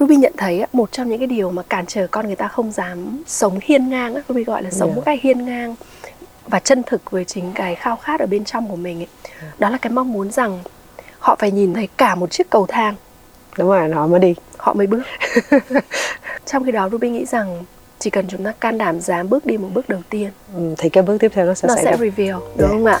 Ruby nhận thấy một trong những cái điều mà cản trở con người ta không dám sống hiên ngang Ruby gọi là sống yeah. một cách hiên ngang và chân thực với chính cái khao khát ở bên trong của mình ấy. đó là cái mong muốn rằng họ phải nhìn thấy cả một chiếc cầu thang đúng rồi họ mới đi họ mới bước trong khi đó Ruby nghĩ rằng chỉ cần chúng ta can đảm dám bước đi một bước đầu tiên ừ, thì cái bước tiếp theo nó sẽ nó sẽ reveal đúng yeah. không ạ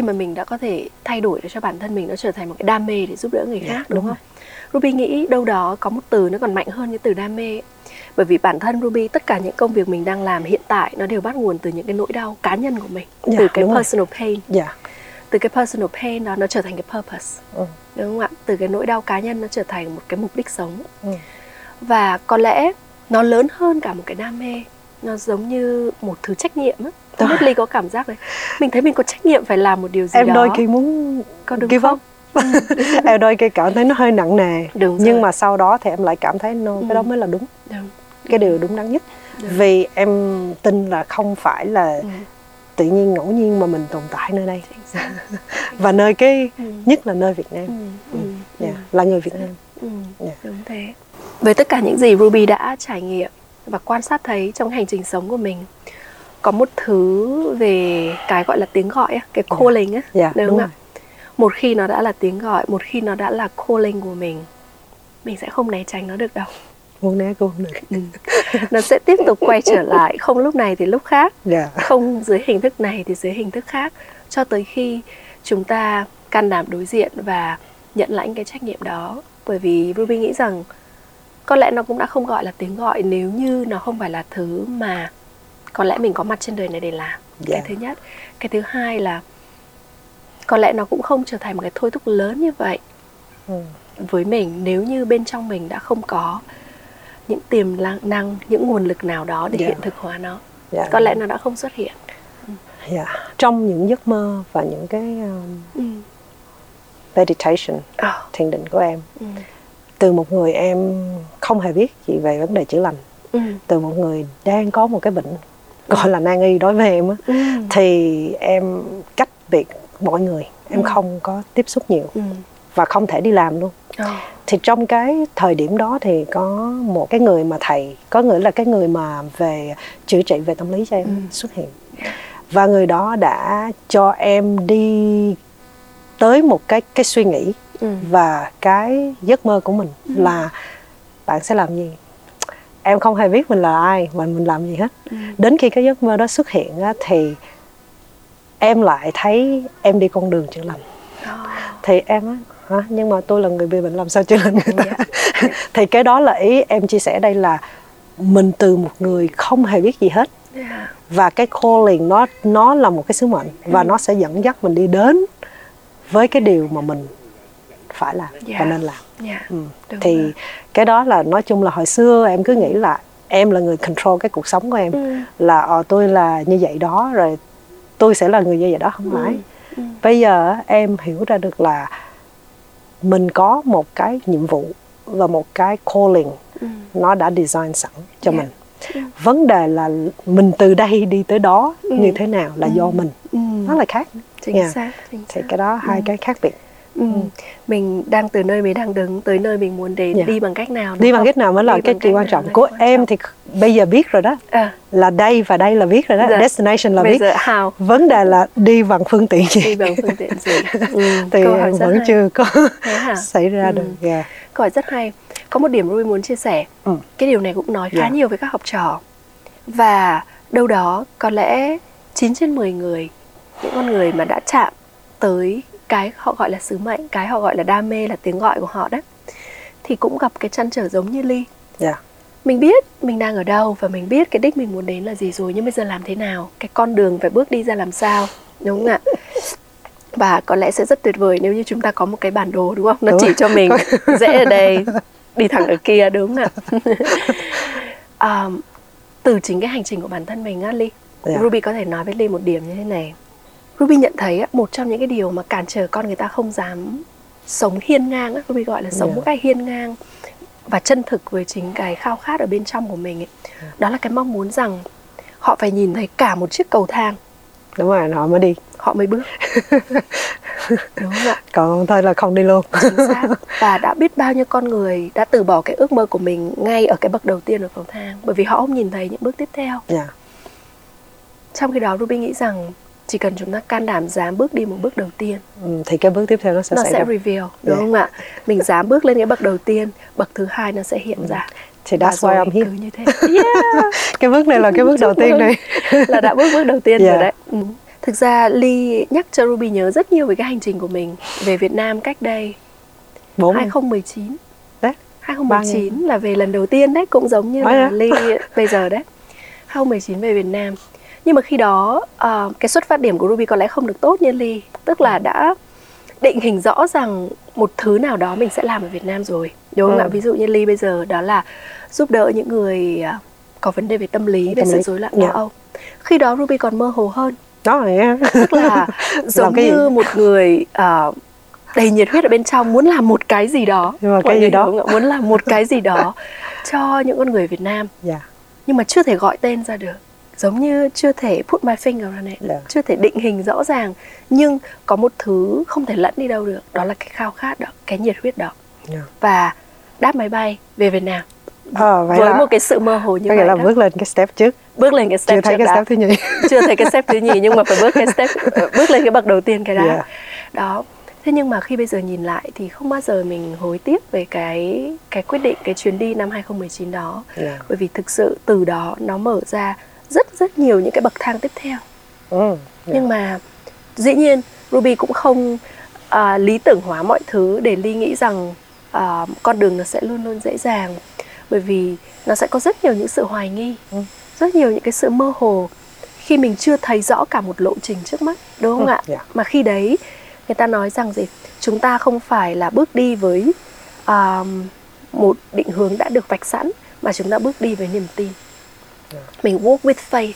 Khi mà mình đã có thể thay đổi cho bản thân mình nó trở thành một cái đam mê để giúp đỡ người Dạ, khác đúng đúng không? Ruby nghĩ đâu đó có một từ nó còn mạnh hơn cái từ đam mê bởi vì bản thân Ruby tất cả những công việc mình đang làm hiện tại nó đều bắt nguồn từ những cái nỗi đau cá nhân của mình Dạ, từ cái đúng rồi. personal pain dạ từ cái personal pain đó nó trở thành cái purpose ừ. đúng không ạ từ cái nỗi đau cá nhân nó trở thành một cái mục đích sống Ừ. và có lẽ nó lớn hơn cả một cái đam mê nó giống như một thứ trách nhiệm á không biết ly có cảm giác đấy. Mình thấy mình có trách nhiệm phải làm một điều gì em đó. đôi khi muốn có đúng give không? Up em đôi khi cảm thấy nó hơi nặng nề. Đúng nhưng rồi. mà sau đó thì em lại cảm thấy no, Ừ. cái đó mới là đúng. Đúng. Cái điều đúng đắn nhất. Đúng. vì em tin là không phải là Ừ. tự nhiên ngẫu nhiên mà mình tồn tại nơi đây. Và nơi cái Ừ. nhất là nơi Việt Nam. Ừ, ừ, Dạ, ừ. là người Việt Nam. Ừ, Dạ. đúng thế. Với tất cả những gì Ruby đã trải nghiệm và quan sát thấy trong hành trình sống của mình có một thứ về cái gọi là tiếng gọi á, cái calling á, Dạ, đúng đúng không ạ? Một khi nó đã là tiếng gọi, một khi nó đã là calling của mình, mình sẽ không né tránh nó được đâu. muốn né cô không được Ừ. Nó sẽ tiếp tục quay trở lại, không lúc này thì lúc khác, dạ không dưới hình thức này thì dưới hình thức khác, cho tới khi chúng ta can đảm đối diện và nhận lãnh cái trách nhiệm đó. Bởi vì Ruby nghĩ rằng có lẽ nó cũng đã không gọi là tiếng gọi nếu như nó không phải là thứ mà có lẽ mình có mặt trên đời này để làm Dạ. cái thứ nhất cái thứ hai là có lẽ nó cũng không trở thành một cái thôi thúc lớn như vậy ừ. với mình nếu như bên trong mình đã không có những tiềm năng, những nguồn lực nào đó để Dạ. hiện thực hóa nó dạ có lẽ nó đã không xuất hiện dạ trong những giấc mơ và những cái um, ừ. meditation Ờ, thiền định của em ừ. từ một người em không hề biết gì về vấn đề chữa lành Ừ. từ một người đang có một cái bệnh gọi là nan y đối với em á Ừ. thì em cách biệt mọi người em Ừ. không có tiếp xúc nhiều Ừ. và không thể đi làm luôn Ờ. thì trong cái thời điểm đó thì có một cái người mà thầy có người là cái người mà về chữa trị về tâm lý cho em Ừ. xuất hiện và người đó đã cho em đi tới một cái cái suy nghĩ Ừ. và cái giấc mơ của mình là bạn sẽ làm gì em không hề biết mình là ai mà mình làm gì hết Ừ. đến khi cái giấc mơ đó xuất hiện á, thì em lại thấy em đi con đường chữa lành Ờ. thì em á hả nhưng mà tôi là người bị bệnh làm sao chữa lành người ta Dạ. thì cái đó là ý em chia sẻ đây là mình từ một người không hề biết gì hết Dạ. và cái calling nó nó là một cái sứ mệnh và nó sẽ dẫn dắt mình đi đến với cái điều mà mình phải làm Dạ. và nên làm Dạ. ừ. Đúng thì rồi. cái đó là nói chung là hồi xưa em cứ nghĩ là em là người control cái cuộc sống của em Ừ. là ờ, tôi là như vậy đó rồi tôi sẽ là người như vậy đó không phải Ừ. bây giờ em hiểu ra được là mình có một cái nhiệm vụ và một cái calling Ừ. nó đã design sẵn cho Dạ. mình vấn đề là mình từ đây đi tới đó Ừ. như thế nào là do mình Ừ. nó là khác chính Dạ. xác chính thì xác. cái đó hai cái khác biệt Ừ. mình đang từ nơi mình đang đứng tới nơi mình muốn đến Dạ. đi bằng cách nào đi bằng không? cách nào mới là cái cách quan trọng của em thì bây giờ biết rồi đó à, là đây và đây là biết rồi đó Dạ. destination là bây biết giờ how vấn đề là đi bằng phương tiện gì đi bằng phương tiện gì ừ, thì em vẫn hay. chưa có xảy ra Ừ. được yeah. câu hỏi rất hay có một điểm Ruby muốn chia sẻ Ừ. cái điều này cũng nói khá Dạ. nhiều với các học trò và đâu đó có lẽ 9 trên 10 người những con người mà đã chạm tới cái họ gọi là sứ mệnh cái họ gọi là đam mê là tiếng gọi của họ đấy thì cũng gặp cái trăn trở giống như ly. Yeah. mình biết mình đang ở đâu và mình biết cái đích mình muốn đến là gì rồi nhưng bây giờ làm thế nào? Cái con đường phải bước đi ra làm sao? Đúng không ạ? Và có lẽ sẽ rất tuyệt vời nếu như chúng ta có một cái bản đồ đúng không? Nó Đúng chỉ rồi. cho mình rẽ ở đây đi thẳng ở kia đúng không ạ? À, từ chính cái hành trình của bản thân mình á ly Dạ. ruby có thể nói với ly một điểm như thế này ruby nhận thấy một trong những cái điều mà cản trở con người ta không dám sống hiên ngang á, ruby gọi là sống Dạ. một cách hiên ngang và chân thực với chính cái khao khát ở bên trong của mình ấy. đó là cái mong muốn rằng họ phải nhìn thấy cả một chiếc cầu thang. Đúng rồi họ mới đi. Họ mới bước. Đúng không ạ. Còn thôi là không đi luôn. Chính xác. Và đã biết bao nhiêu con người đã từ bỏ cái ước mơ của mình ngay ở cái bậc đầu tiên ở cầu thang bởi vì họ không nhìn thấy những bước tiếp theo. Dạ. Trong khi đó Ruby nghĩ rằng chỉ cần chúng ta can đảm dám bước đi một bước đầu tiên. Ừ, thì cái bước tiếp theo nó sẽ nó sẽ ra. reveal đúng Dạ. không ạ? Mình dám bước lên cái bậc đầu tiên bậc thứ hai nó sẽ hiện ra. Thì that's why I'm here. như thế. Yeah. cái bước này là cái bước đầu tiên này. Là đã bước bước đầu tiên Dạ. rồi đấy. Ừ. thực ra Ly nhắc cho Ruby nhớ rất nhiều về cái hành trình của mình về Việt Nam cách đây bốn. 2019 đấy. 2019 là về lần đầu tiên đấy cũng giống như là? Ly bây giờ đấy. 2019 về Việt Nam nhưng mà khi đó ờ, cái xuất phát điểm của Ruby có lẽ không được tốt như Ly tức là đã định hình rõ rằng một thứ nào đó mình sẽ làm ở Việt Nam rồi. Đúng không Ừ. ạ ví dụ như Ly bây giờ đó là giúp đỡ những người à, có vấn đề về tâm lý về sự rối loạn Dạ. lo âu khi đó Ruby còn mơ hồ hơn. Đó rồi tức là giống cái gì? như một người ờ, đầy nhiệt huyết ở bên trong muốn làm một cái gì đó. Nhưng mà cái gì đó? muốn làm một cái gì đó cho những con người Việt Nam. Dạ. Nhưng mà chưa thể gọi tên ra được giống như chưa thể put my finger on it Dạ. chưa thể định hình rõ ràng nhưng có một thứ không thể lẫn đi đâu được đó là cái khao khát đó cái nhiệt huyết đó dạ và đáp máy bay về Việt Nam ờ vậy với là một cái sự mơ hồ như vậy là đó. bước lên cái step trước bước lên cái step chưa thấy trước cái đã. step thứ nhì chưa thấy cái step thứ nhì nhưng mà phải bước cái step bước lên cái bậc đầu tiên cái đã Yeah. đó thế nhưng mà khi bây giờ nhìn lại thì không bao giờ mình hối tiếc về cái cái quyết định cái chuyến đi năm 2019 đó Dạ. bởi vì thực sự từ đó nó mở ra rất rất nhiều những cái bậc thang tiếp theo ừ dạ. nhưng mà dĩ nhiên Ruby cũng không à, lý tưởng hóa mọi thứ để Ly nghĩ rằng à, con đường nó sẽ luôn luôn dễ dàng bởi vì nó sẽ có rất nhiều những sự hoài nghi Ừ. rất nhiều những cái sự mơ hồ khi mình chưa thấy rõ cả một lộ trình trước mắt đúng không Ừ, ạ dạ. mà khi đấy người ta nói rằng gì chúng ta không phải là bước đi với à, một định hướng đã được vạch sẵn mà chúng ta bước đi với niềm tin mình walk with faith.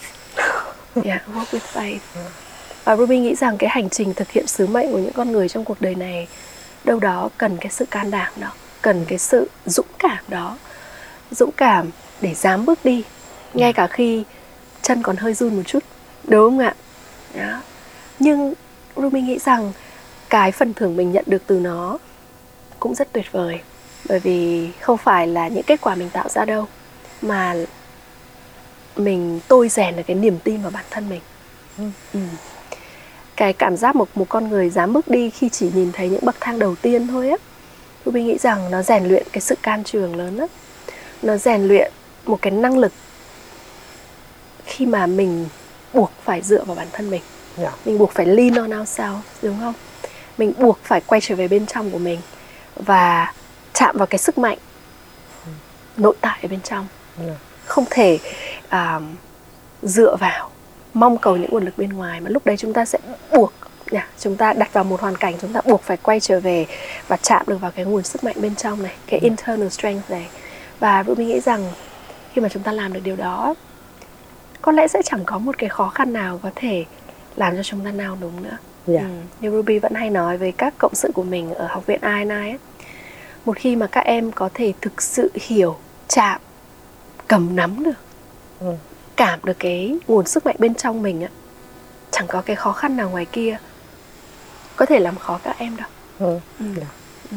Yeah, walk with faith. Và Ruby nghĩ rằng cái hành trình thực hiện sứ mệnh của những con người trong cuộc đời này đâu đó cần cái sự can đảm đó cần cái sự dũng cảm đó. Dũng cảm để dám bước đi ngay cả khi chân còn hơi run một chút đúng không ạ? Đó. nhưng Ruby nghĩ rằng cái phần thưởng mình nhận được từ nó cũng rất tuyệt vời bởi vì không phải là những kết quả mình tạo ra đâu mà mình tôi rèn được cái niềm tin vào bản thân mình. Ừ. cái cảm giác một một con người dám bước đi khi chỉ nhìn thấy những bậc thang đầu tiên thôi á Ruby nghĩ rằng nó rèn luyện cái sự can trường lớn lắm. Nó rèn luyện một cái năng lực khi mà mình buộc phải dựa vào bản thân mình. Dạ. mình buộc phải lean on ourselves đúng không? Mình buộc phải quay trở về bên trong của mình và chạm vào cái sức mạnh nội tại ở bên trong. Dạ. không thể à, dựa vào mong cầu những nguồn lực bên ngoài mà lúc đấy chúng ta sẽ buộc nha, chúng ta đặt vào một hoàn cảnh chúng ta buộc phải quay trở về và chạm được vào cái nguồn sức mạnh bên trong này cái internal strength này và Ruby nghĩ rằng khi mà chúng ta làm được điều đó có lẽ sẽ chẳng có một cái khó khăn nào có thể làm cho chúng ta nao núng nữa Dạ. ừ. như Ruby vẫn hay nói với các cộng sự của mình ở học viện INI ấy, một khi mà các em có thể thực sự hiểu chạm cầm nắm được Ừ. cảm được cái nguồn sức mạnh bên trong mình á chẳng có cái khó khăn nào ngoài kia có thể làm khó các em đâu Ừ. Ừ. Dạ. Ừ.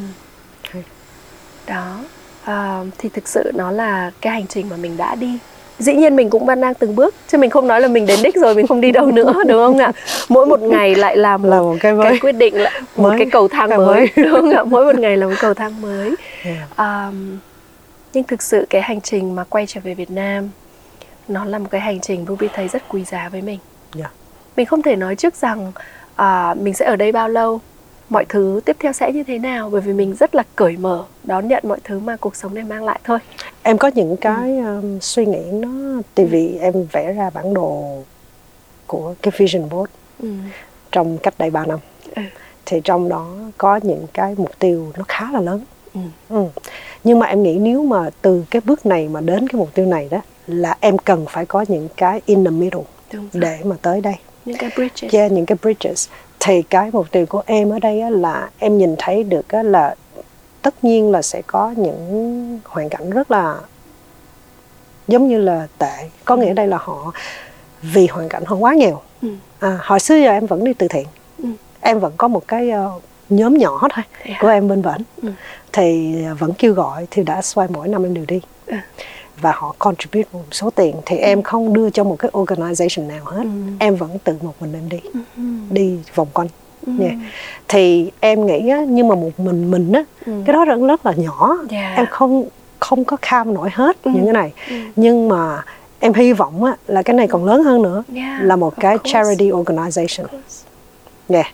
Đó à, thì thực sự nó là cái hành trình mà mình đã đi dĩ nhiên mình cũng vẫn đang từng bước chứ mình không nói là mình đến đích rồi mình không đi đâu nữa đúng không ạ mỗi một ngày lại là một, là một cái mới cái quyết định lại một Mới. cái cầu thang mới, mới. đúng không ạ mỗi một ngày là một cầu thang mới Dạ. à, nhưng thực sự cái hành trình mà quay trở về Việt Nam nó là một cái hành trình Ruby thấy rất quý giá với mình Dạ. mình không thể nói trước rằng à, mình sẽ ở đây bao lâu mọi thứ tiếp theo sẽ như thế nào bởi vì mình rất là cởi mở đón nhận mọi thứ mà cuộc sống này mang lại thôi em có những cái um, suy nghĩ nó tại vì em vẽ ra bản đồ của cái vision board ừ. trong cách đây 3 năm Ừ. thì trong đó có những cái mục tiêu nó khá là lớn Ừ. ừ. nhưng mà em nghĩ nếu mà từ cái bước này mà đến cái mục tiêu này đó là em cần phải có những cái in the middle để mà tới đây những cái bridges yeah, những cái bridges thì cái mục tiêu của em ở đây là em nhìn thấy được là tất nhiên là sẽ có những hoàn cảnh rất là giống như là tệ có nghĩa đây là họ vì hoàn cảnh họ quá nghèo ừ. à, hồi xưa giờ em vẫn đi từ thiện Ừ. em vẫn có một cái ờ, nhóm nhỏ thôi hả? của em bên Ừ. thì vẫn kêu gọi thì đã xoay mỗi năm em đều đi Ừ. và họ contribute một số tiền thì em không đưa cho một cái organization nào hết Ừ. em vẫn tự một mình em đi Ừ. đi vòng quanh Ừ. nha thì em nghĩ á, nhưng mà một mình mình á Ừ. cái đó rất rất là nhỏ Dạ. em không không có kham nổi hết Ừ. những cái này Ừ. nhưng mà em hy vọng á, là cái này còn lớn hơn nữa Yeah, là một of cái course. charity organization yeah.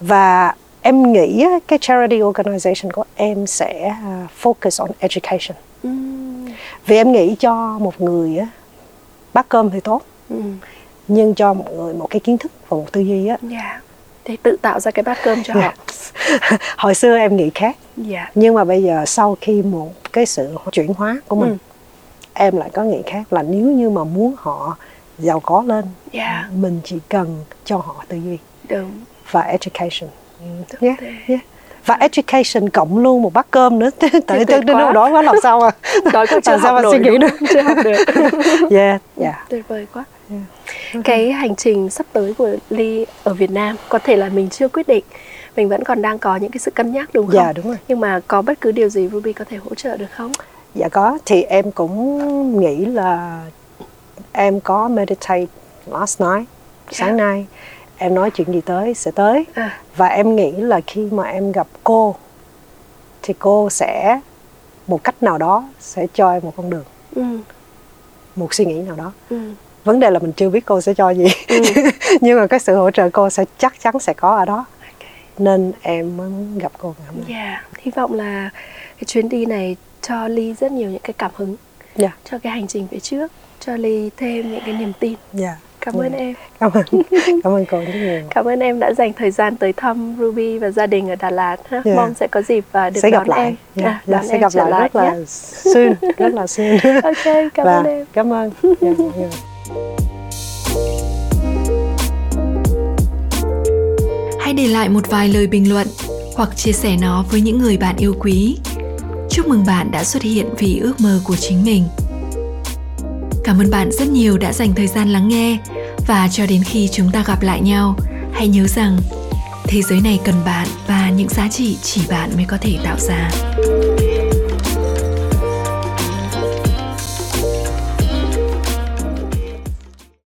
và em nghĩ cái charity organization của em sẽ à, focus on education Ừ. vì em nghĩ cho một người á, bát cơm thì tốt Ừ. nhưng cho một người một cái kiến thức và một tư duy á Dạ. Để tự tạo ra cái bát cơm cho họ. hồi xưa em nghĩ khác Dạ. nhưng mà bây giờ sau khi một cái sự chuyển hóa của mình Ừ. em lại có nghĩ khác là nếu như mà muốn họ giàu có lên Dạ. mình chỉ cần cho họ tư duy Đúng. và education Thực yeah, tế. yeah. Và education cộng luôn một bát cơm nữa tại tôi quá. đói quá làm sao à Đói quá chưa làm sao mà suy nghĩ được? Chưa học được. yeah yeah Tuyệt vời quá. Cái hành trình sắp tới của Ly ở Việt Nam có thể là mình chưa quyết định. Mình vẫn còn đang có những cái sự cân nhắc đúng không? Dạ, đúng rồi. Nhưng mà có bất cứ điều gì Ruby có thể hỗ trợ được không? dạ có thì em cũng nghĩ là em có meditate last night sáng Dạ. nay em nói chuyện gì tới sẽ tới À. và em nghĩ là khi mà em gặp cô thì cô sẽ một cách nào đó sẽ cho em một con đường Ừ. một suy nghĩ nào đó Ừ. vấn đề là mình chưa biết cô sẽ cho gì Ừ. nhưng mà cái sự hỗ trợ cô sẽ chắc chắn sẽ có ở đó Ok. nên em mới muốn gặp cô ngày hôm nay Dạ, hy vọng là cái chuyến đi này cho Ly rất nhiều những cái cảm hứng dạ cho cái hành trình phía trước, cho Ly thêm những cái niềm tin. dạ Cảm ơn Dạ. em. cảm ơn cảm ơn cô rất nhiều Cảm ơn em đã dành thời gian tới thăm Ruby và gia đình ở Đà Lạt. Ha. Dạ. Mong sẽ có dịp và được sẽ gặp đón lại em. dạ, À, dạ, đón sẽ em gặp trở lại rất là soon rất là soon Ok, cảm và ơn em. cảm ơn dạ, dạ. Hãy để lại một vài lời bình luận hoặc chia sẻ nó với những người bạn yêu quý. Chúc mừng bạn đã xuất hiện vì ước mơ của chính mình. Cảm ơn bạn rất nhiều đã dành thời gian lắng nghe và cho đến khi chúng ta gặp lại nhau, hãy nhớ rằng thế giới này cần bạn và những giá trị chỉ bạn mới có thể tạo ra.